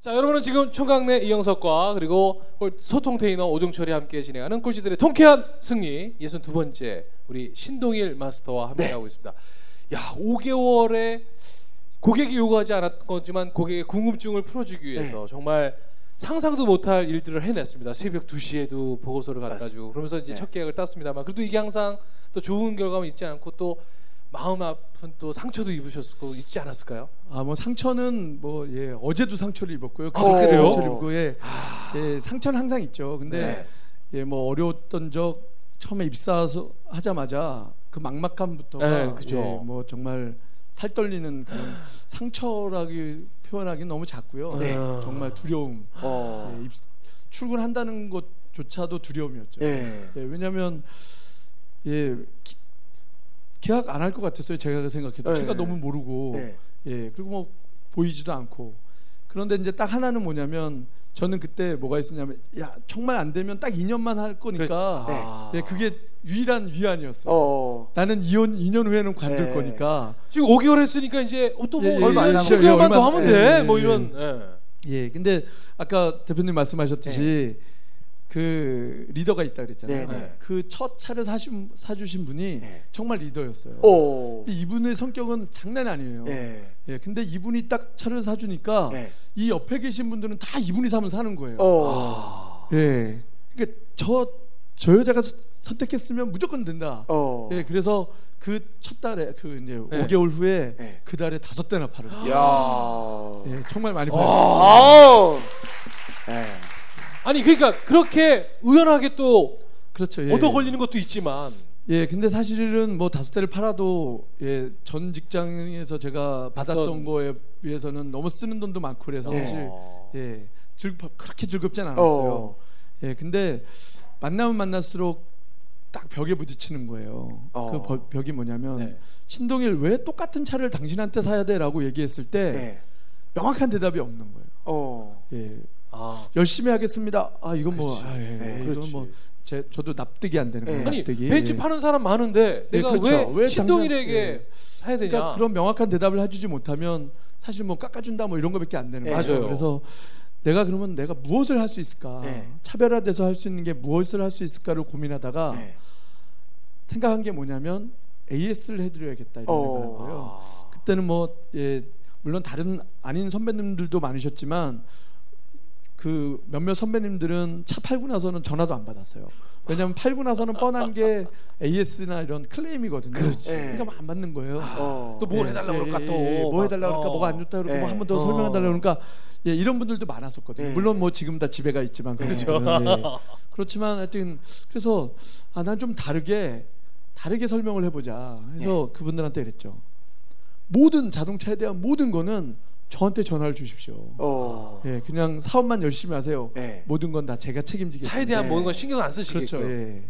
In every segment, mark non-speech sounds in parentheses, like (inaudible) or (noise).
자, 여러분은 지금 총각내 이영석과 그리고 꼴- 소통 테이너 오종철이 함께 진행하는 꼴찌들의 통쾌한 승리. 62번째 우리 신동일 마스터와 함께하고 있습니다. 야, 5개월에 고객이 요구하지 않았건지만 고객의 궁금증을 풀어주기 위해서 정말 상상도 못할 일들을 해냈습니다. 새벽 2시에도 보고서를 갖다 주고 그러면서 이제 첫 계약을 땄습니다만 그래도 이게 항상 또 좋은 결과만 있지 않고 또 마음 아픈 또 상처도 입으셨고 있지 않았을까요? 아 뭐 상처는 뭐 예 어제도 상처를 입었고요. 어. 그저께도 그래요? 상처를 입고 예, 예 상처는 항상 있죠. 근데 예뭐 어려웠던 적 처음에 입사해서 하자마자 그 막막함부터가 네, 그죠. 예, 뭐 정말 살 떨리는 그런 상처라기 표현하기 너무 작고요. 네. 정말 두려움. 어. 예, 입, 출근한다는 것조차도 두려움이었죠. 예. 예, 왜냐하면 예 기- 계약 안 할 것 같았어요. 제가 생각해도 네. 제가 너무 모르고 예. 예 그리고 뭐 보이지도 않고 그런데 이제 딱 하나는 뭐냐면 저는 그때 뭐가 있었냐면 야 정말 안 되면 딱 2년만 할 거니까 네. 아. 예 그게 유일한 위안이었어요. 어. 나는 2년 2년 후에는 관둘 네. 거니까 지금 5개월 했으니까 이제 어, 또뭐 예, 예, 얼마 안 예, 남았- 10개월만 얼마- 더 하면 예, 돼. 예, 뭐 예. 이런 예. 예 근데 아까 대표님 말씀하셨듯이 그 리더가 있다 그랬잖아요. 네, 네. 그첫 차를 사준 사주신 분이 네. 정말 리더였어요. 어. 근데 이분의 성격은 장난 아니에요. 예. 예, 근데 이분이 딱 차를 사주니까 예. 이 옆에 계신 분들은 다 이분이 사면 사는 거예요. 어. 예, 그러니까 저, 저 여자가 서- 선택했으면 무조건 된다. 어. 예, 그래서 그 첫 달에 그 이제 네. 5개월 후에 네. 그 달에 다섯 대나. 거예요. 야. 예, 정말 많이 팔았어요. 아우. 예. 아니 그러니까 그렇게 우연하게 또 그렇죠. 예. 얻어 걸리는 것도 있지만 예, 근데 사실은 뭐 다섯 대를 팔아도 예, 전 직장에서 제가 받았던 어떤- 거에 비해서는 너무 쓰는 돈도 많고 그래서 예. 사실 어. 예, 즐 그렇게 즐겁진 않았어요. 어. 예, 근데 만나면 만날수록 딱 벽에 부딪히는 거예요. 어. 그 버- 벽이 뭐냐면 네. 신동일 왜 똑같은 차를 당신한테 사야 돼라고 얘기했을 때 예. 명확한 대답이 없는 거예요. 어. 예, 아. 열심히 하겠습니다. 아 이건 뭐. 아, 예, 네, 이건. 뭐 제, 저도 납득이 안 되는 예. 거예요. 아니 납득이. 예. 파는 사람 많은데 네, 내가 그렇죠. 왜, 왜 신동일에게 해야 되냐? 그러니까 그런 명확한 대답을 해주지 못하면 사실 뭐 깎아준다 뭐 이런 거밖에 안 되는 예. 거예요. 맞아요. 그래서 내가 그러면 내가 무엇을 할 수 있을까? 예. 차별화돼서 할 수 있는 게 무엇을 할 수 있을까를 고민하다가 예. 생각한 게 뭐냐면 AS를 해드려야겠다 이런 어. 생각을 한 거예요. 아. 그때는 뭐 예, 물론 다른 아닌 선배님들도 많으셨지만 그 몇몇 선배님들은 차 팔고 나서는 전화도 안 받았어요. 왜냐하면 팔고 나서는 뻔한 게 AS나 이런 클레임이거든요. 그렇지. 그러니까 뭐안 받는 거예요. 어. 또뭘 예, 해달라고 예, 그럴까 예, 또. 예, 뭐 막, 해달라 그럴까 어. 뭐가 안 좋다 그러고 예. 뭐한 번더 어. 설명해달라 그러니까 예, 이런 분들도 많았었거든요. 예. 물론 뭐 지금 다 집에 가 있지만 그렇죠. 예. 그렇지만 하여튼 그래서 아 난 좀 다르게 다르게 설명을 해보자 해서 예. 그분들한테 그랬죠. 모든 자동차에 대한 모든 거는 저한테 전화를 주십시오. 어. 예, 그냥 사업만 열심히 하세요. 예. 모든 건 다 제가 책임지겠습니다. 차에 대한 네. 모든 건 신경 안 쓰시게끔. 그렇죠. 예.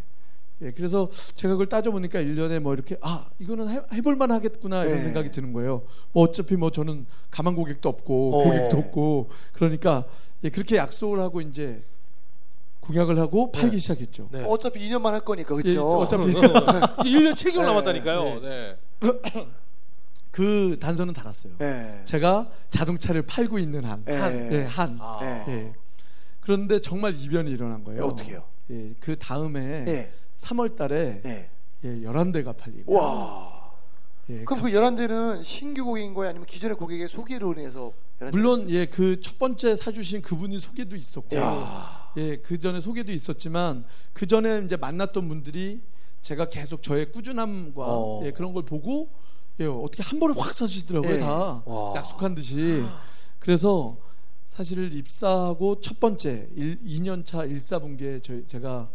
예, 그래서 제가 그걸 따져보니까 1년에 뭐 이렇게 아 이거는 해, 해볼만 하겠구나 이런 예. 생각이 드는 거예요. 뭐 어차피 뭐 저는 가만 고객도 없고 어. 고객도 없고 그러니까 예, 그렇게 약속을 하고 이제 공약을 하고 팔기 네. 시작했죠. 네. 어차피 2년만 할 거니까 예, 그렇죠. 어차피 이제 1년 7개월 네. 남았다니까요. (laughs) 그 단서는 달았어요. 예. 제가 자동차를 팔고 있는 한, 예. 한. 예, 한. 아. 예. 예. 그런데 정말 이변이 일어난 거예요. 어떻게요? 예, 그 다음에 예. 3월달에 예. 예, 11대가 팔린 거예요. 와. 예, 그럼 그 11대는 신규 고객인 거예요? 아니면 기존의 고객의 소개로 인해서 11대? 물론 예 그 첫 번째 사주신 그분이 소개도 있었고 야. 예 그 전에 소개도 있었지만 그 전에 이제 만났던 분들이 제가 계속 저의 꾸준함과 어. 예, 그런 걸 보고 예, 어떻게 한 번에 확 사주시더라고요 예. 다 와. 약속한 듯이. 그래서 사실 입사하고 첫 번째 1, 2년 차 1사분기에 저희 제가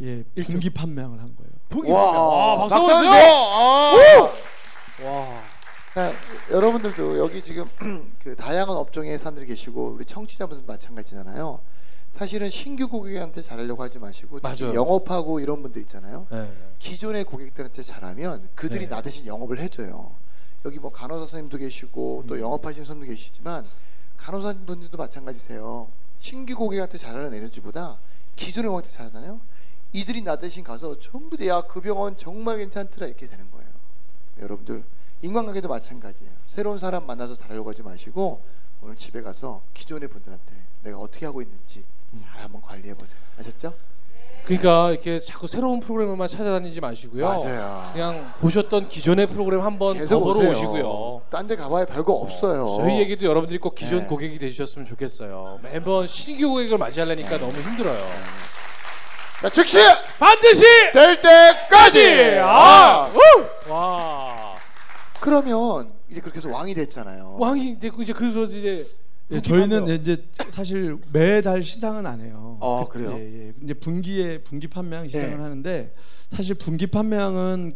예. 분기 판매를 한 거예요. 풍기. 와, 와, 박수 박수. 아. 와. 자, 여러분들도 여기 지금 (clears throat) 그 다양한 업종의 사람들이 계시고 우리 청취자분들 마찬가지잖아요. 사실은 신규 고객한테 잘하려고 하지 마시고 맞아요. 영업하고 이런 분들 있잖아요. 네. 기존의 고객들한테 잘하면 그들이 네. 나 대신 영업을 해줘요. 여기 뭐 간호사 선생님도 계시고 또 음. 영업하시는 선생님도 계시지만 간호사 분들도 마찬가지세요. 신규 고객한테 잘하는 에너지보다 기존의 고객한테 잘하잖아요. 이들이 나 대신 가서 전부 다야그 병원 정말 괜찮더라 이렇게 되는 거예요. 여러분들 인간관계도 마찬가지예요. 새로운 사람 만나서 잘하려고 하지 마시고 오늘 집에 가서 기존의 분들한테 내가 어떻게 하고 있는지 잘 한번 관리해 보세요. 아셨죠? 그러니까 이렇게 자꾸 새로운 프로그램만 찾아다니지 마시고요. 맞아요. 그냥 보셨던 기존의 프로그램 한번 더 계속 보러 오세요. 오시고요. 딴 데 가봐야 별거 없어요. 저희 얘기도 여러분들이 꼭 기존 네. 고객이 되셨으면 좋겠어요. 매번 신규 고객을 맞이하려니까 너무 힘들어요. 자, 즉시 반드시 될 때까지. 아, 우! 와 그러면 이제 그렇게 해서 왕이 됐잖아요. 왕이 되고 이제 그래서 이제 예, 저희는 판매요. 이제 사실 매달 시상은 안 해요. 아, 그- 그래요? 예, 예. 이제 분기에 분기 판매량 시상을 예. 하는데 사실 분기 판매량은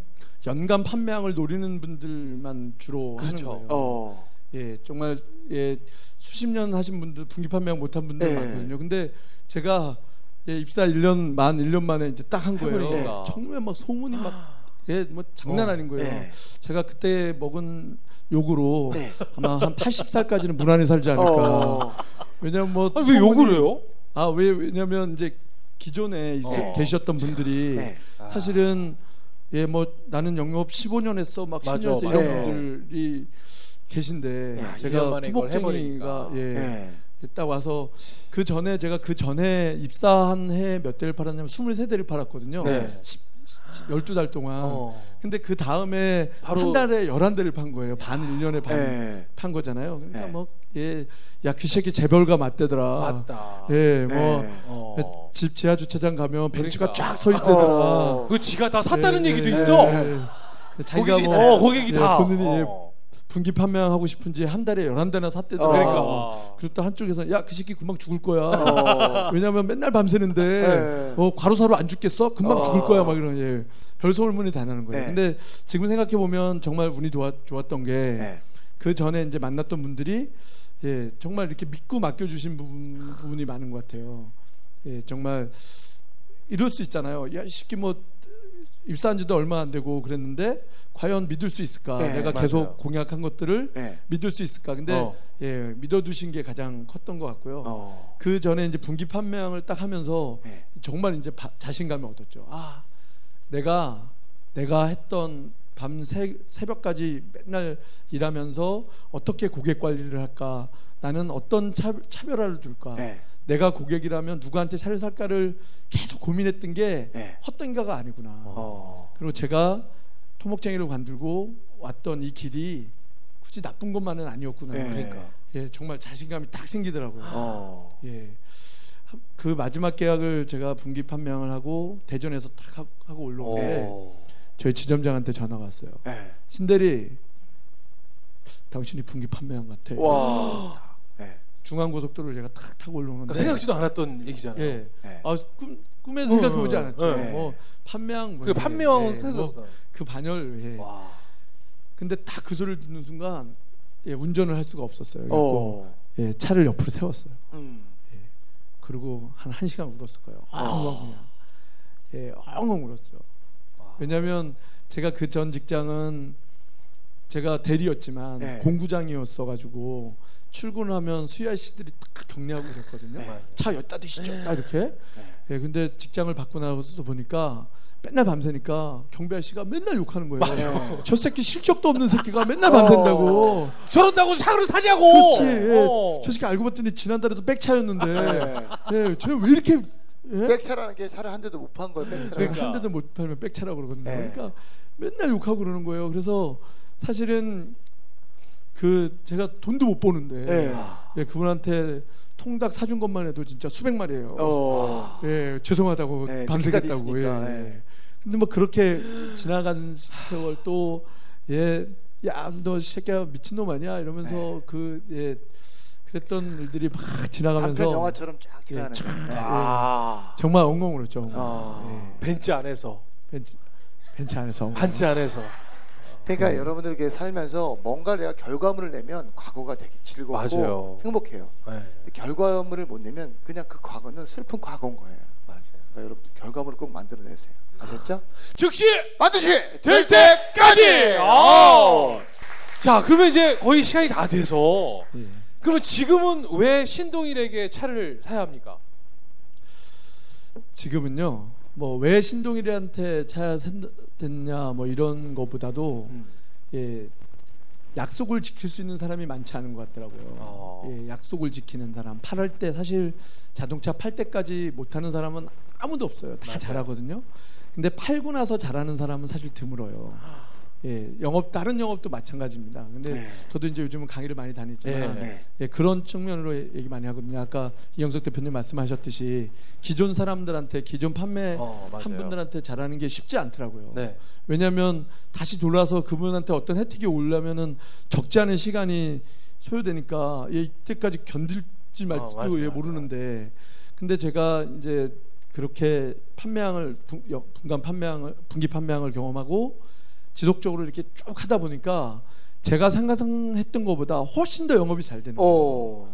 연간 판매량을 노리는 분들만 주로 그렇죠. 하는 거예요. 어. 예, 정말 예, 수십 년 하신 분들 분기 판매량 못한 분들 예. 많거든요. 근데 제가 예, 입사 1년 만 1년 만에 이제 딱 한 거예요. 해보니까. 정말 막 소문이 막 예, 뭐 장난 어. 아닌 거예요. 네. 제가 그때 먹은 욕으로 네. 아마 한 80살까지는 무난히 살지 않을까. 어. 왜냐면 뭐 아니, 왜 욕을 해요? 아, 왜 왜냐면 이제 기존에 있, 어. 계셨던 분들이 네. 사실은 예 뭐 나는 영업 15년 했어 막 맞아, 10년 했어 맞아. 이런 분들이 계신데 야, 1년 제가 토목쟁이가. 예, 네. 딱 와서 그 전에 제가 그 전에 입사한 해 몇 대를 팔았냐면 23대를 팔았거든요. 네. 12달 동안. 어. 근데 그 다음에 한 달에 11대를 판 거예요. 반 1년에 반 네. 판 거잖아요. 그러니까 네. 뭐 예, 야 그 새끼 재벌가 맞대더라. 맞다. 예, 뭐 네. 어. 집 지하 주차장 가면 벤츠가 그러니까. 쫙서 있대더라. 어. 그 지가 다 샀다는 예, 얘기도 예, 있어. 예, 예. 자기가 고객이 뭐 다- 어, 고객이 예, 다. 본인이 예, 어. 분기 판매하고 싶은지 한 달에 11대나 샀대더라. 그러니까. 그리고 또 한쪽에서 야 그 새끼 금방 죽을 거야. 어. 왜냐면 맨날 밤새는데 네. 어, 과로사로 안 죽겠어? 금방 어. 죽을 거야 막 이런 예. 별소문이 다 나는 거예요. 네. 근데 지금 생각해 보면 정말 운이 좋았, 좋았던 게 네. 그 전에 이제 만났던 분들이 예, 정말 이렇게 믿고 맡겨주신 부분, 부분이 많은 것 같아요. 예, 정말 이럴 수 있잖아요. 야, 이 새끼 뭐 입사한 지도 얼마 안 되고 그랬는데 과연 믿을 수 있을까? 네, 내가 맞아요. 계속 공약한 것들을 네. 믿을 수 있을까? 근데 어. 예, 믿어두신 게 가장 컸던 것 같고요. 어. 그 전에 이제 분기 판매량을 딱 하면서 네. 정말 이제 바- 자신감을 얻었죠. 아, 내가 내가 했던 밤 새, 새벽까지 맨날 일하면서 어떻게 고객 관리를 할까? 나는 어떤 차, 차별화를 줄까? 네. 내가 고객이라면 누구한테 차를 살까를 계속 고민했던 게 네. 헛된가가 아니구나. 어. 그리고 제가 토목쟁이를 관들고 왔던 이 길이 굳이 나쁜 것만은 아니었구나. 네. 그러니까. 예, 정말 자신감이 딱 생기더라고요. 어. 예. 한- 그 마지막 계약을 제가 분기 판매를 하고 대전에서 딱 하- 하고 올라오는데 어. 저희 지점장한테 전화가 왔어요. 네. 신대리, 당신이 분기 판매한 것 같아. 와. 네. 중앙고속도로를 제가 탁 타고 올라오는데 그러니까 생각지도 않았던 얘기잖아요. 예. 네. 아, 꿈 꿈에서 어, 생각해 보지 어, 않았죠. 네. 뭐 판매왕 뭐그 판매왕은 예, 세서 뭐그 반열 예. 와. 근데 딱 그 소리를 듣는 순간 예, 운전을 할 수가 없었어요. 그래서 어. 예, 차를 옆으로 세웠어요. 음. 그리고 한 1시간 울었을 거예요. 엉엉 그냥. 예, 엉엉 울었죠. 왜냐면 제가 그 전 직장은 제가 대리였지만 네. 공구장이었어 가지고 출근하면 수야 씨들이 딱 격려하고 그랬거든요. 네. 차 여기다 대시죠. 딱 이렇게. 예, 근데 직장을 바꾸고 나서 보니까 맨날 밤새니까 경비 아저씨가 맨날 욕하는 거예요. 맞아요. (laughs) 저 새끼 실적도 없는 새끼가 맨날 밤샌다고. 저런다고 차를 사냐고. 그렇지. 예. 어. 저 새끼 알고 봤더니 지난달에도 백차였는데, 네. 예, 쟤왜 이렇게 예? 백차라는 게 차를 한 대도 못판 거예요. 백차를. 그러니까 한 대도 못 팔면 백차라고 그러거든요. 네. 그러니까 맨날 욕하고 그러는 거예요. 그래서 사실은 그 제가 돈도 못 버는데 네. 예, 그분한테 통닭 사준 것만 해도 진짜 수백 마리예요. 어. 예, 죄송하다고 네, 밤새겠다고. 예, 예. 네. 근데 뭐 그렇게 지나간 세월 또 예, 야, 너 새끼야 미친놈 아니야? 이러면서 네. 그 예, 그랬던 일들이 막 지나가면서 단편 영화처럼 쫙 지나가는 예. 네. 아 정말 엉엉 울었죠. 엉엉. 어. 벤치 안에서 벤치 벤치 안에서. 반지 안에서 그러니까 음. 여러분들께 살면서 뭔가 내가 결과물을 내면 과거가 되게 즐겁고 맞아요. 행복해요. 네, 결과물을 못 내면 그냥 그 과거는 슬픈 과거인 거예요. 맞아요. 그러니까 여러분 결과물을 꼭 만들어내세요. 아셨죠? 즉시 반드시 될 때까지. 아! 자 그러면 이제 거의 시간이 다 돼서 예. 그러면 지금은 왜 신동일에게 차를 사야 합니까? 지금은요. 뭐 왜 신동일한테 차야 됐냐 뭐 이런 거보다도 음. 예, 약속을 지킬 수 있는 사람이 많지 않은 것 같더라고요. 어. 예, 약속을 지키는 사람. 팔때 사실 자동차 팔 때까지 못하는 사람은 아무도 없어요. 다 맞아요. 잘하거든요. 근데 팔고 나서 잘하는 사람은 사실 드물어요. 예, 영업 다른 영업도 마찬가지입니다. 근데 네. 저도 이제 요즘은 강의를 많이 다니지만 네. 네. 예, 그런 측면으로 얘기 많이 하거든요. 아까 이영석 대표님 말씀하셨듯이 기존 사람들한테 기존 판매 어. 한 분들한테 잘하는 게 쉽지 않더라고요. 네. 왜냐하면 다시 돌아서 그분한테 어떤 혜택이 오려면은 적지 않은 시간이 소요되니까 예, 이때까지 견딜지 어, 말지도 맞아요, 예. 모르는데 근데 제가 이제 그렇게 판매량을 분간 판매량을 분기 판매량을 경험하고 지속적으로 이렇게 쭉 하다 보니까 제가 상상했던 것보다 훨씬 더 영업이 잘 되는 거예요. 오.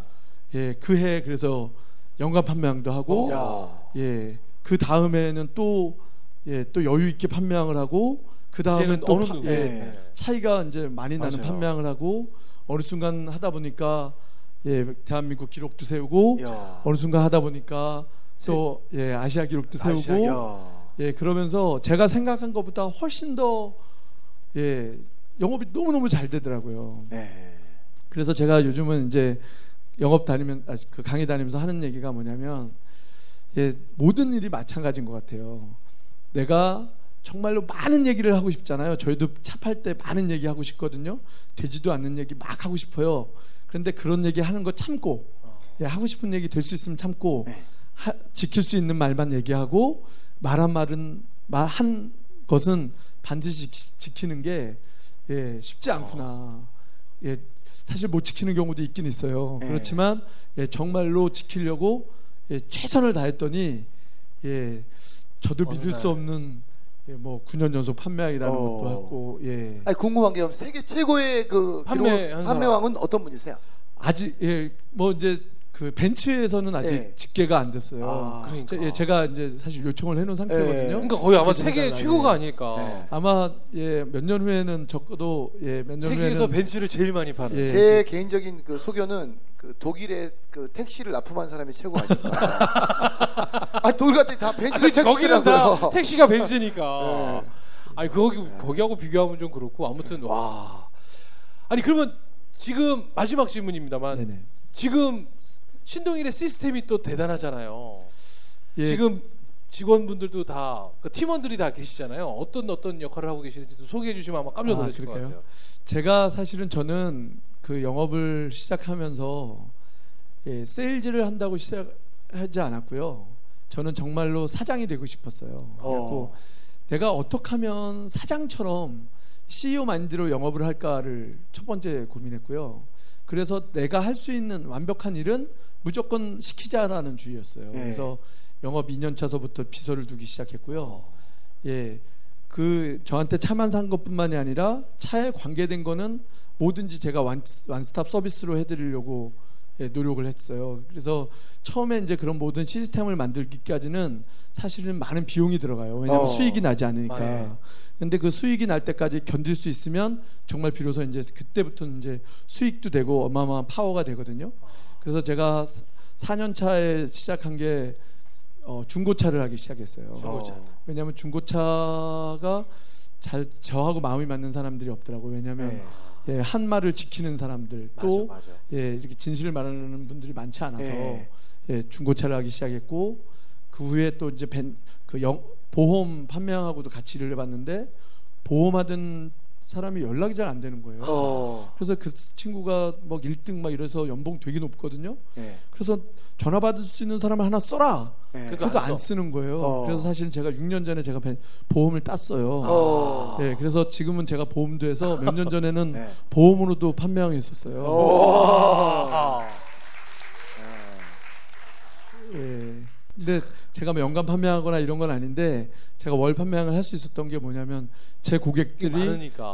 예, 그 해 그래서 연간 판매량도 하고 야. 예, 그 다음에는 또 예, 또 여유 있게 판매량을 하고 그 다음에 또 파- 예, 네. 차이가 이제 많이 나는 맞아요. 판매량을 하고 어느 순간 하다 보니까 예, 대한민국 기록도 세우고 야. 어느 순간 하다 보니까 또 예, 아시아 기록도 세우고 아시아 야. 예, 그러면서 제가 생각한 것보다 훨씬 더 예, 영업이 너무너무 잘 되더라고요. 네. 그래서 제가 요즘은 이제 영업 다니면 아, 그 강의 다니면서 하는 얘기가 뭐냐면 예, 모든 일이 마찬가지인 것 같아요. 내가 정말로 많은 얘기를 하고 싶잖아요. 저희도 차 팔 때 많은 얘기 하고 싶거든요. 되지도 않는 얘기 막 하고 싶어요. 그런데 그런 얘기 하는 거 참고 예, 하고 싶은 얘기 될 수 있으면 참고 네. 하- 지킬 수 있는 말만 얘기하고 말한 말은 말 한 것은 반드시 지- 지키는 게 예, 쉽지 않구나. 예, 사실 못 지키는 경우도 있긴 있어요. 네. 그렇지만 예, 정말로 지키려고 예, 최선을 다했더니 예, 저도 믿을 수 날. 없는 예, 뭐 9년 연속 판매왕이라는 어. 것도 하고 예. 아니 궁금한 게 세계 최고의 그 판매 기록- 판매왕은 어떤 분이세요? 아직 예, 뭐 이제 그 벤츠에서는 아직 네. 집계가 안 됐어요. 아, 그러니까. 제, 예, 제가 이제 사실 요청을 해놓은 상태거든요. 네. 그러니까 거의 아마 세계 좀 최고가. 아닐까. 네. 아마 예, 몇 년 후에는 적어도 예, 몇년 세계에서 후에는 벤츠를 제일 많이 파는. 예. 제 개인적인 그 소견은 그 독일의 그 택시를 납품한 사람이 최고 아닐까? (laughs) 아 독일 같은 다 거기는 다 택시더라고요. 택시가 벤츠니까. (laughs) 네. 아니 거기 거기하고 비교하면 좀 그렇고 아무튼 와. 아니 그러면 지금 마지막 질문입니다만 네네. 지금 신동일의 시스템이 또 대단하잖아요. 예, 지금 직원분들도 다 그 팀원들이 다 계시잖아요. 어떤 어떤 역할을 하고 계시는지도 소개해 주시면 아마 깜짝 아, 놀라실 것 그럴까요? 같아요. 제가 사실은 저는 그 영업을 시작하면서 예, 세일즈를 한다고 시작하지 않았고요. 저는 정말로 사장이 되고 싶었어요. 그래갖고 내가 어떻게 하면 사장처럼 CEO 마인드로 영업을 할까를 첫 번째 고민했고요. 그래서 내가 할 수 있는 완벽한 일은 무조건 시키자라는 주의였어요. 네. 그래서 영업 2년 차서부터 비서를 두기 시작했고요. 예. 그 저한테 차만 산 것뿐만이 아니라 차에 관계된 거는 뭐든지 제가 완, 완스톱 서비스로 해드리려고 예, 노력을 했어요. 그래서 처음에 이제 그런 모든 시스템을 만들기까지는 사실은 많은 비용이 들어가요. 왜냐하면 어. 수익이 나지 않으니까. 아, 예. 근데 그 수익이 날 때까지 견딜 수 있으면 정말 비로소 이제 그때부터 이제 수익도 되고 어마어마한 파워가 되거든요. 그래서 제가 4년 차에 시작한 게 어, 중고차를 하기 시작했어요. 중고차. 왜냐하면 중고차가 잘 저하고 마음이 맞는 사람들이 없더라고요. 왜냐하면 네. 예, 한 말을 지키는 사람들 또 맞아, 맞아. 예, 이렇게 진실을 말하는 분들이 많지 않아서 네. 예, 중고차를 하기 시작했고 그 후에 또 이제 벤, 그 영, 보험 판매왕하고도 같이 일을 해봤는데 보험하던 사람이 연락이 잘 안 되는 거예요. 어. 그래서 그 친구가 뭐 1등 막 이래서 연봉 되게 높거든요. 네. 그래서 전화 받을 수 있는 사람을 하나 써라. 네. 그래도 그래도 안안 써. 쓰는 거예요. 어. 그래서 사실 제가 6년 전에 제가 배- 보험을 땄어요. 어. 예, 그래서 지금은 제가 보험도 해서 몇 년 전에는 네. (laughs) 보험으로도 판매했었어요. 오. 예. 근데 제가 뭐 연간 판매하거나 이런 건 아닌데 제가 월 판매량을 할수 있었던 게 뭐냐면 제 고객들이.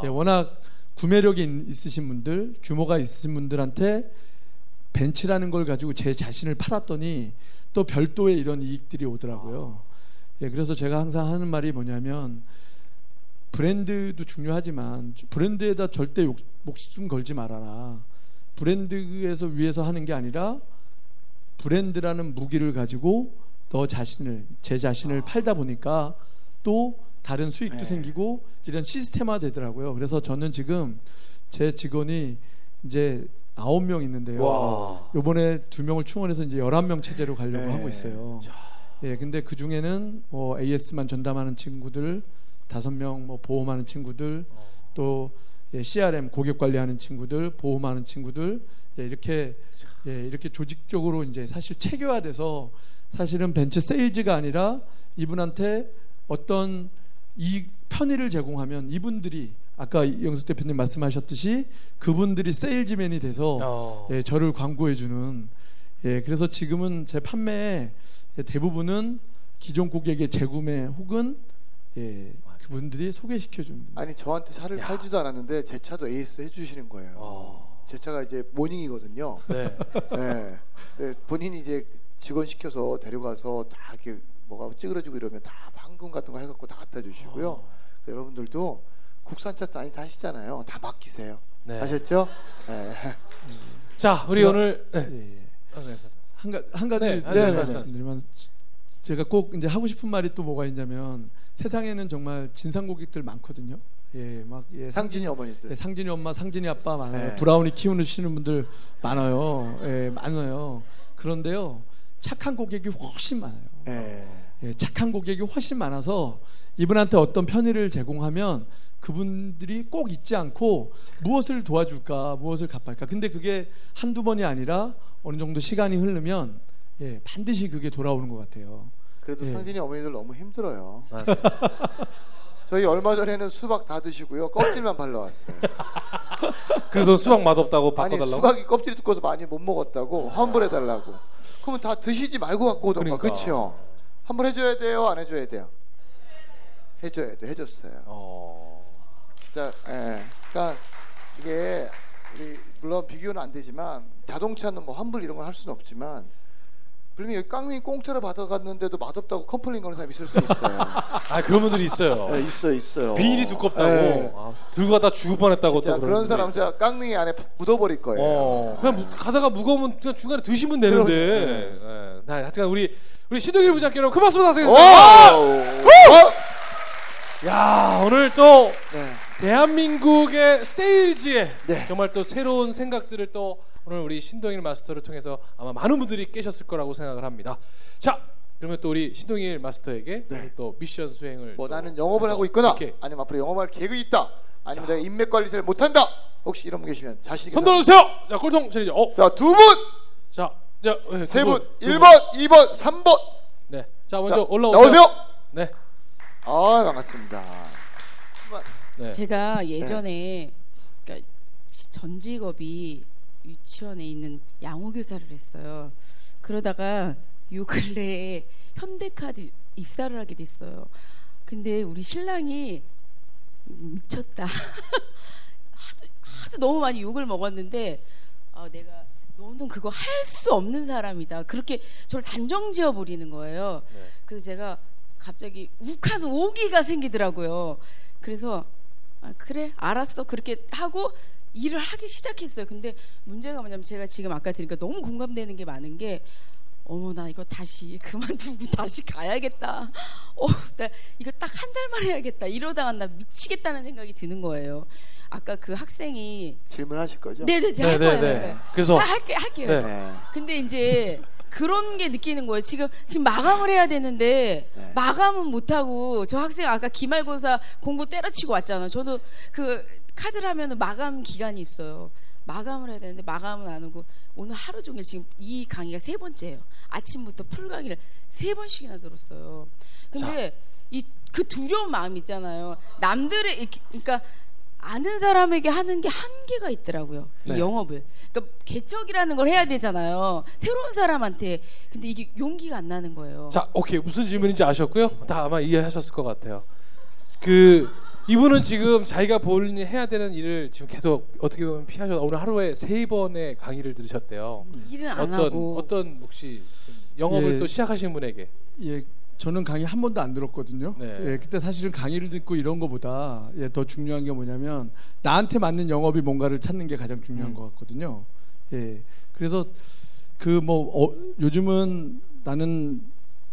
예, 워낙 구매력이 있- 있으신 분들, 규모가 있으신 분들한테 벤치라는 걸 가지고 제 자신을 팔았더니 또 별도의 이런 이익들이 오더라고요. 예, 그래서 제가 항상 하는 말이 뭐냐면 브랜드도 중요하지만 브랜드에다 절대 욕- 목숨 걸지 말아라. 브랜드에서 위해서 하는 게 아니라 브랜드라는 무기를 가지고 너 자신을 제 자신을 팔다 보니까 또 다른 수익도 네. 생기고 이런 시스템화 되더라고요. 그래서 저는 지금 제 직원이 이제 아홉 명 있는데요. 와. 요번에 두 명을 충원해서 이제 11명 체제로 가려고 네. 하고 있어요. 예, 근데 그 중에는 뭐 AS만 전담하는 친구들, 다섯 명 뭐 보험하는 친구들, 또 예, CRM 고객 관리하는 친구들, 보험하는 친구들, 예, 이렇게 예, 이렇게 조직적으로 이제 사실 체계화돼서 사실은 벤처 세일즈가 아니라 이분한테 어떤 이 편의를 제공하면 이분들이 아까 영숙 대표님 말씀하셨듯이 그분들이 세일즈맨이 돼서 어. 예, 저를 광고해 주는 예, 그래서 지금은 제 판매의 대부분은 기존 고객의 재구매 혹은 예, 그분들이 소개시켜 줍니다 아니 저한테 차를 야. 팔지도 않았는데 제 차도 에이스 해주시는 거예요. 어. 제 차가 이제 모닝이거든요. 네. 네. 네, 본인이 이제 직원 시켜서 데려가서 다 이렇게 뭐가 찌그러지고 이러면 다 황금 같은 거 해갖고 다 갖다 주시고요. 어. 여러분들도 국산차 많이 타시잖아요. 다 맡기세요. 네. 아셨죠? 네. 자, 우리 제가- 오늘 네. 예, 예. 한, 가, 한 가지 네, 더 네, 네, 말씀드리면 제가 꼭 이제 하고 싶은 말이 또 뭐가 있냐면 세상에는 정말 진상 고객들 많거든요. 예, 막 예, 상진이 어머니들. 예, 상진이 엄마, 상진이 아빠 많아요. 네. 브라우니 키우시는 분들 많아요. 예, 많아요. 그런데요, 착한 고객이 훨씬 많아요. 네. 예, 착한 고객이 훨씬 많아서 이분한테 어떤 편의를 제공하면 그분들이 꼭 잊지 않고 무엇을 도와줄까, 무엇을 갚을까. 근데 그게 한두 번이 아니라 어느 정도 시간이 흐르면 예, 반드시 그게 돌아오는 것 같아요. 그래도 예. 상진이 어머니들 너무 힘들어요. (laughs) 저희 얼마 전에는 수박 다 드시고요. 껍질만 발라왔어요. (laughs) 그래서 수박 맛없다고 아니 바꿔달라고. 수박이 껍질이 두꺼워서 많이 못 먹었다고 환불해달라고. 그러면 다 드시지 말고 갖고 오던가. 그러니까. 그렇죠? 환불해줘야 돼요? 안 해줘야 돼요? 해줘야 돼. 해줬어요. 어. 진짜 예. 그러니까 이게 우리 물론 비교는 안 되지만 자동차는 뭐 환불 이런 걸 할 수는 없지만 분명히 여기 깡미 공짜로 받아갔는데도 맛없다고 complain 거는 사람 있을 수 있어요. (laughs) 아, 그런 분들이 있어요. 예, 있어요, 있어요. 비닐이 두껍다고 예. 아, 들고 가다 죽을 뻔했다고 또 그런 분들이 사람 진짜 깡미 안에 묻어버릴 거예요. 어, 그냥 무- 가다가 무거우면 그냥 중간에 드시면 되는데. 예. 나 하여튼 우리 우리 신동일 부장께 여러분 큰 박수 오! 어? 야 오늘 또 네. 대한민국의 세일즈에 네. 정말 또 새로운 생각들을 또 오늘 우리 신동일 마스터를 통해서 아마 많은 분들이 깨셨을 거라고 생각을 합니다. 자 그러면 또 우리 신동일 마스터에게 네. 또 미션 수행을 뭐또 나는 영업을 하고 있거나 이렇게 아니면 앞으로 영업할 계획이 있다. 아니면 내가 인맥 관리를 못 한다. 혹시 이런 분 계시면 자신 손 들어 주세요. 자 꼴통 challenge. 어, 자, 두 분, 자, 자, 네, 세두 분, 두 1번, 2번, 3번. 네, 자 먼저 자, 올라오세요. 나오세요. 네, 아, 반갑습니다. 네. 제가 예전에 그러니까 지- 전 직업이 유치원에 있는 양호 교사를 했어요. 그러다가 요 근래에 현대카드 입사를 하게 됐어요. 근데 우리 신랑이 미쳤다. (laughs) 하도, 하도 너무 많이 욕을 먹었는데 아, 내가 너는 그거 할 수 없는 사람이다. 그렇게 저를 단정지어 버리는 거예요. 네. 그래서 제가 갑자기 욱하는 오기가 생기더라고요. 그래서 아, 그래 알았어 그렇게 하고 일을 하기 시작했어요. 근데 문제가 뭐냐면 제가 지금 아까 들으니까 너무 공감되는 게 많은 게 어머 나 이거 다시 (laughs) 그만두고 다시 가야겠다. 어, 나 이거 딱 한 달만 해야겠다. 이러다가 나 미치겠다는 생각이 드는 거예요. 아까 그 학생이 질문하실 거죠? 네네 제가 할 거예요. 할 거예요. 그래서 아, 할게 할게요. 네. 네. 근데 이제 그런 게 느끼는 거예요. 지금 지금 마감을 해야 되는데 네. 마감은 못 하고 저 학생 아까 기말고사 공부 때려치고 왔잖아요. 저도 그 카드를 하면은 마감 기간이 있어요. 마감을 해야 되는데 마감은 안 하고 오늘 하루 종일 지금 이 강의가 세 번째예요. 아침부터 풀 강의를 세 번씩이나 들었어요. 근데 이 그 두려운 마음 있잖아요. 남들의 그러니까 아는 사람에게 하는 게 한계가 있더라고요. 이 네. 영업을. 그러니까 개척이라는 걸 해야 되잖아요. 새로운 사람한테. 근데 이게 용기가 안 나는 거예요. 자, 오케이 무슨 질문인지 아셨고요. 다 아마 이해하셨을 것 같아요. 그 이분은 지금 자기가 본인이 해야 되는 일을 지금 계속 어떻게 보면 피하셔 오늘 하루에 세 번의 강의를 들으셨대요. 일은 안 어떤 하고 어떤 혹시 좀 영업을 예. 또 시작하신 분에게 예, 저는 강의 한 번도 안 들었거든요. 네. 예, 그때 사실은 강의를 듣고 이런 거보다 예, 더 중요한 게 뭐냐면 나한테 맞는 영업이 뭔가를 찾는 게 가장 중요한 음. 것 같거든요. 예, 그래서 그 뭐 어, 요즘은 나는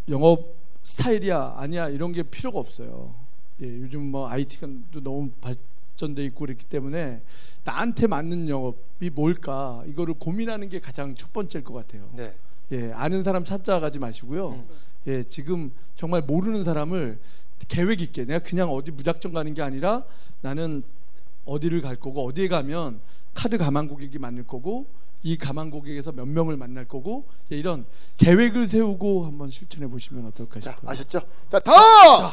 영업 스타일이야 아니야 이런 게 필요가 없어요. 예, 요즘 뭐 IT가 너무 발전돼 있고 그렇기 때문에 나한테 맞는 영업이 뭘까 이거를 고민하는 게 가장 첫 번째일 것 같아요. 네. 예, 아는 사람 찾아가지 마시고요. 음. 예, 지금 정말 모르는 사람을 계획 있게 내가 그냥 어디 무작정 가는 게 아니라 나는 어디를 갈 거고 어디에 가면 카드 가만 고객이 만날 거고 이 가만 고객에서 몇 명을 만날 거고 예, 이런 계획을 세우고 한번 실천해 보시면 어떨까 자, 싶어요. 아셨죠? 자, 다음.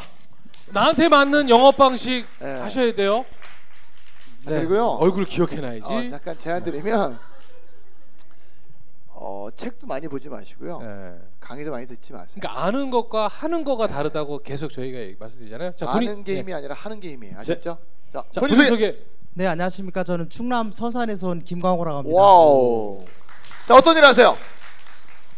나한테 맞는 영업 방식 예. 하셔야 돼요. 자, 그리고요. 얼굴 기억해놔야지. 어, 잠깐 제안 드리면 어, 책도 많이 보지 마시고요. 예. 강의도 많이 듣지 마세요. 그러니까 아는 것과 하는 거가 다르다고 계속 저희가 말씀드리잖아요. 자, 아는 본인- 게임이 네. 아니라 하는 게임이에요. 아셨죠? 자, 자, 본인 본인 소개. 소개. 네 안녕하십니까 저는 충남 서산에서 온 김광호라고 합니다. 와우. 자, 어떤 일 하세요?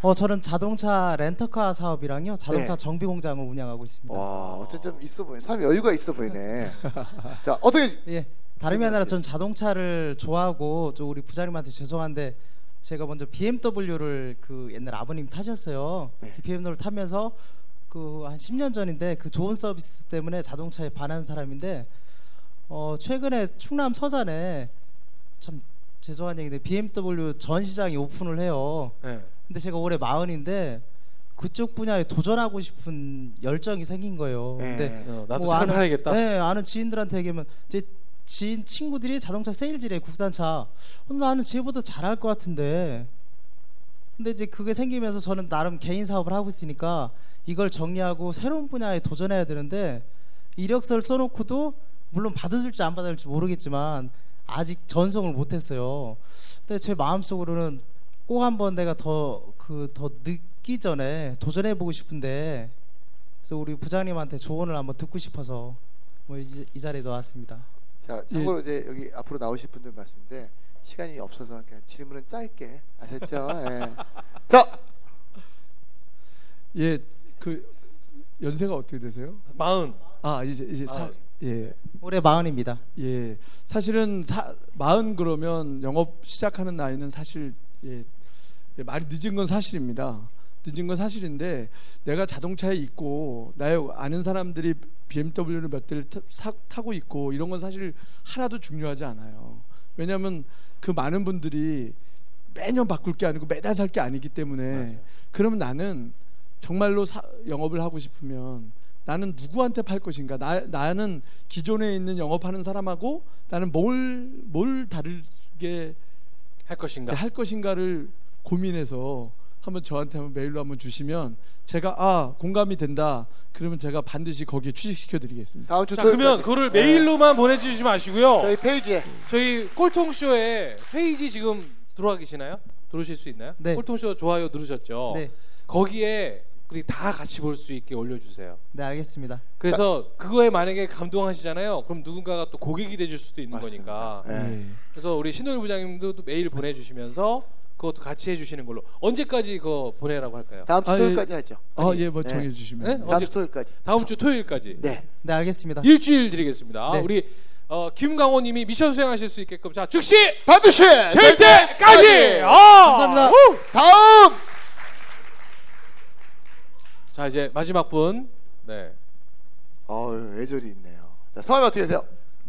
어 저는 자동차 렌터카 사업이랑요 자동차 네. 정비 공장을 운영하고 있습니다. 와, 어쩐 좀 있어 보이네. 삶에 여유가 있어 보이네. (laughs) 자, 어떻게 예 다름이 아니라 전 말씀하시겠습니다. 자동차를 좋아하고 또 우리 부장님한테 죄송한데 제가 먼저 BMW를 그 옛날 아버님 타셨어요. 네. 그 BMW를 타면서 그 한 10년 전인데 그 좋은 서비스 때문에 자동차에 반한 사람인데 어 최근에 충남 서산에 참 죄송한 얘기인데 BMW 전시장이 오픈을 해요. 네. 근데 제가 올해 마흔인데 그쪽 분야에 도전하고 싶은 열정이 생긴 거예요. 네. 근데 어, 나도 뭐 차를 아는- 팔아야겠다. 네, 아는 지인들한테 얘기하면 제 지인 친구들이 자동차 세일즈래 국산차. 어, 나는 쟤보다 잘할 것 같은데. 근데 이제 그게 생기면서 저는 나름 개인 사업을 하고 있으니까 이걸 정리하고 새로운 분야에 도전해야 되는데 이력서를 써놓고도 물론 받아들지 안 받아들지 모르겠지만 아직 전송을 못했어요. 근데 제 마음속으로는 꼭 한번 내가 더 그 더 늦기 전에 도전해 보고 싶은데 그래서 우리 부장님한테 조언을 한번 듣고 싶어서 뭐 이, 이 자리에 나왔습니다. 자, 참고로 이제 여기 앞으로 나오실 분들 말씀인데 시간이 없어서 그냥 질문은 짧게 아셨죠? 예. (laughs) 자, 예, 그 연세가 어떻게 되세요? 마흔. 아 이제 이제 사, 아. 예. 올해 마흔입니다. 예, 사실은 사, 마흔 그러면 영업 시작하는 나이는 사실 예, 예, 많이 늦은 건 사실입니다. 늦은 건 사실인데 내가 자동차에 있고 나의 아는 사람들이 BMW를 몇 대를 타, 사, 타고 있고 이런 건 사실 하나도 중요하지 않아요. 왜냐하면 그 많은 분들이 매년 바꿀 게 아니고 매달 살 게 아니기 때문에 그러면 나는 정말로 사, 영업을 하고 싶으면 나는 누구한테 팔 것인가? 나, 나는 기존에 있는 영업하는 사람하고 나는 뭘, 뭘 다르게 할 것인가? 할 것인가를 고민해서 한번 저한테 한번 메일로 한번 주시면 제가 아 공감이 된다. 그러면 제가 반드시 거기에 취직시켜 드리겠습니다. 다음 주 자. 그러면 그거를 예. 메일로만 보내주시지 마시고요. 저희 페이지에 저희 꼴통쇼에 페이지 지금 들어와 계시나요? 들어오실 수 있나요? 네. 꼴통쇼 좋아요 누르셨죠? 네, 거기에 우리 다 같이 볼 수 있게 올려주세요. 네 알겠습니다. 그래서 그거에 만약에 감동하시잖아요. 그럼 누군가가 또 고객이 돼줄 수도 있는 맞습니다. 거니까. 예. 예. 그래서 우리 신동일 부장님도 또 메일 보내주시면서 그것도 같이 해주시는 걸로 언제까지 그거 보내라고 할까요? 다음 주 아, 예. 토요일까지 하죠. 아, 예, 뭐 네. 정해 주시면. 네? 다음? 주 토요일까지. 다음 주 토요일까지. 네. 네 알겠습니다. 일주일 드리겠습니다. 네. 우리 어, 김강호님이 미션 수행하실 수 있게끔 자 즉시 반드시 될 때까지. 아! 감사합니다. 우! 다음 자 이제 마지막 분. 네. 어유 애절이 있네요. 자, 성함이 어떻게 되세요?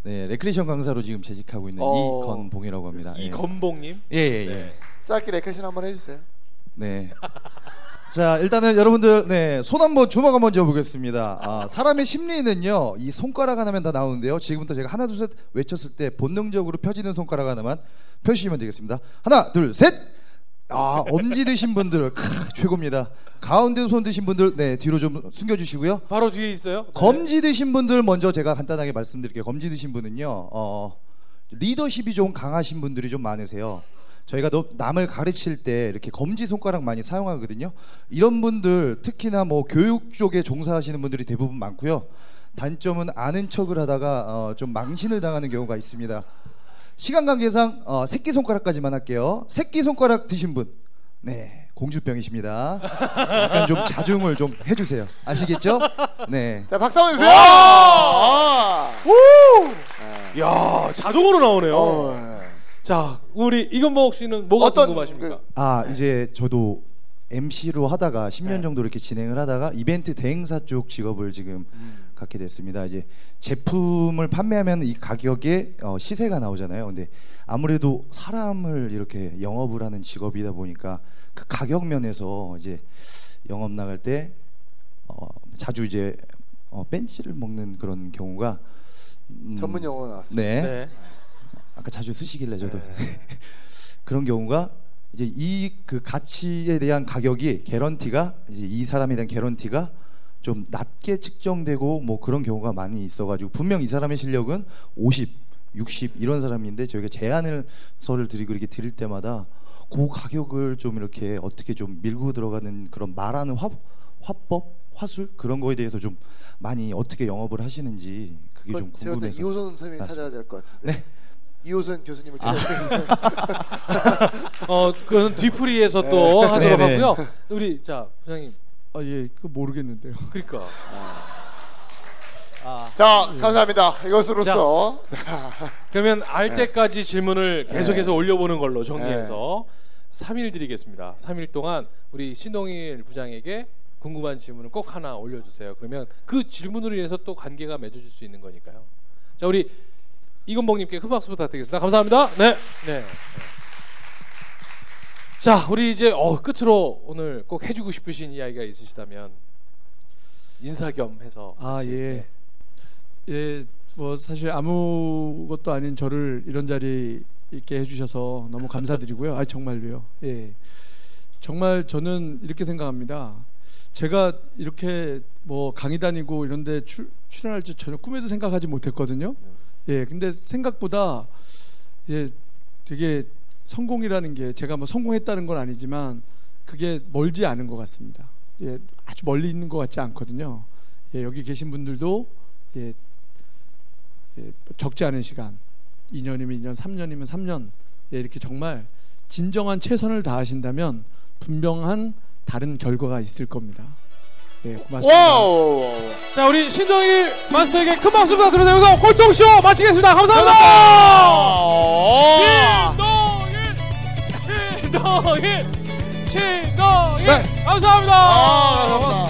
네, 레크레이션 강사로 지금 재직하고 있는 어. 이건봉이라고 합니다. 예. 이건봉님. 예, 예, 예. 네. 짧게 레크레이션 한번 해주세요. 네. 자 일단은 여러분들 네, 손 한번 주먹 한번 쥐어보겠습니다. 아, 사람의 심리는요 이 손가락 하나면 다 나오는데요. 지금부터 제가 하나 둘 셋 외쳤을 때 본능적으로 펴지는 손가락 하나만 펴주시면 되겠습니다. 하나 둘 셋. 아 엄지 드신 분들 크, 최고입니다. 가운데 손 드신 분들 네 뒤로 좀 숨겨주시고요. 바로 뒤에 있어요. 네. 검지 드신 분들 먼저 제가 간단하게 말씀드릴게요. 검지 드신 분은요, 어, 리더십이 좀 강하신 분들이 좀 많으세요. 저희가 너- 남을 가르칠 때 이렇게 검지 손가락 많이 사용하거든요. 이런 분들 특히나 뭐 교육 쪽에 종사하시는 분들이 대부분 많고요. 단점은 아는 척을 하다가 어, 좀 망신을 당하는 경우가 있습니다. 시간 관계상 어, 새끼 손가락까지만 할게요. 새끼 손가락 드신 분, 네 공주병이십니다. 약간 좀 자중을 좀 해주세요. 아시겠죠? 네. 자 박수 한번 주세요. 와! 아. 오! 야 자동으로 나오네요. 어, 네. 자 우리 이건복 씨는 뭐가 어떤 궁금하십니까? 그- 아 이제 저도 MC로 하다가 10년 네. 정도 이렇게 진행을 하다가 이벤트 대행사 쪽 직업을 지금 음. 갖게 됐습니다. 이제 제품을 판매하면 이 가격에 어, 시세가 나오잖아요. 근데 아무래도 사람을 이렇게 영업을 하는 직업이다 보니까 그 가격 면에서 이제 영업 나갈 때 어, 자주 이제 어, 벤치를 먹는 그런 경우가 음, 전문 용어 나왔습니다. 네. 네. 아까 자주 쓰시길래 저도 네. (laughs) 그런 경우가 이제 이 그 가치에 대한 가격이 개런티가 이제 이 사람에 대한 개런티가 좀 낮게 측정되고 뭐 그런 경우가 많이 있어가지고 분명 이 사람의 실력은 50, 60 이런 사람인데 저희가 제안을 서를 드리고 이렇게 드릴 때마다 그 가격을 좀 이렇게 어떻게 좀 밀고 들어가는 그런 말하는 화, 화법, 화술 그런 거에 대해서 좀 많이 어떻게 영업을 하시는지 그게 좀볼때 궁금해서 이호선 선생님이 맞습니다. 찾아야 될 것 같은데. 네. 이호선 교수님을 찾아야 될어 그건 뒤풀이에서 또 하도록 네네. 하고요. 우리 자 부장님 아 예, 그 모르겠는데요. 그러니까 자, 감사합니다. 이것으로서 (laughs) 그러면 알 네. 때까지 질문을 계속해서 올려보는 걸로 정리해서 네. 3일 드리겠습니다. 3일 동안 우리 신동일 부장에게 궁금한 질문을 꼭 하나 올려주세요. 그러면 그 질문으로 인해서 또 관계가 맺어질 수 있는 거니까요. 자 우리 이건복님께 큰 박수 부탁드리겠습니다. 감사합니다. 네. 네. 자 우리 이제 어, 끝으로 오늘 꼭 해주고 싶으신 이야기가 있으시다면 인사 겸 해서 아 예. 네. 예, 뭐 사실 아무것도 아닌 저를 이런 자리 있게 해주셔서 너무 감사드리고요. 아 정말로요. 예, 정말 저는 이렇게 생각합니다. 제가 이렇게 뭐 강의 다니고 이런데 출, 출연할 줄 전혀 꿈에도 생각하지 못했거든요. 예, 근데 생각보다 예, 되게 성공이라는 게 제가 뭐 성공했다는 건 아니지만 그게 멀지 않은 것 같습니다. 예, 아주 멀리 있는 것 같지 않거든요. 예, 여기 계신 분들도 예, 예, 적지 않은 시간 2년이면 2년, 3년이면 3년 예, 이렇게 정말 진정한 최선을 다하신다면 분명한 다른 결과가 있을 겁니다. 예, 고맙습니다. 와우. 자 우리 신동일 마스터에게 큰 박수 부탁드립니다. 여기서 꼴통쇼 마치겠습니다. 감사합니다. 신동일, 신동일, 신동일. 네. 감사합니다. 아, 감사합니다.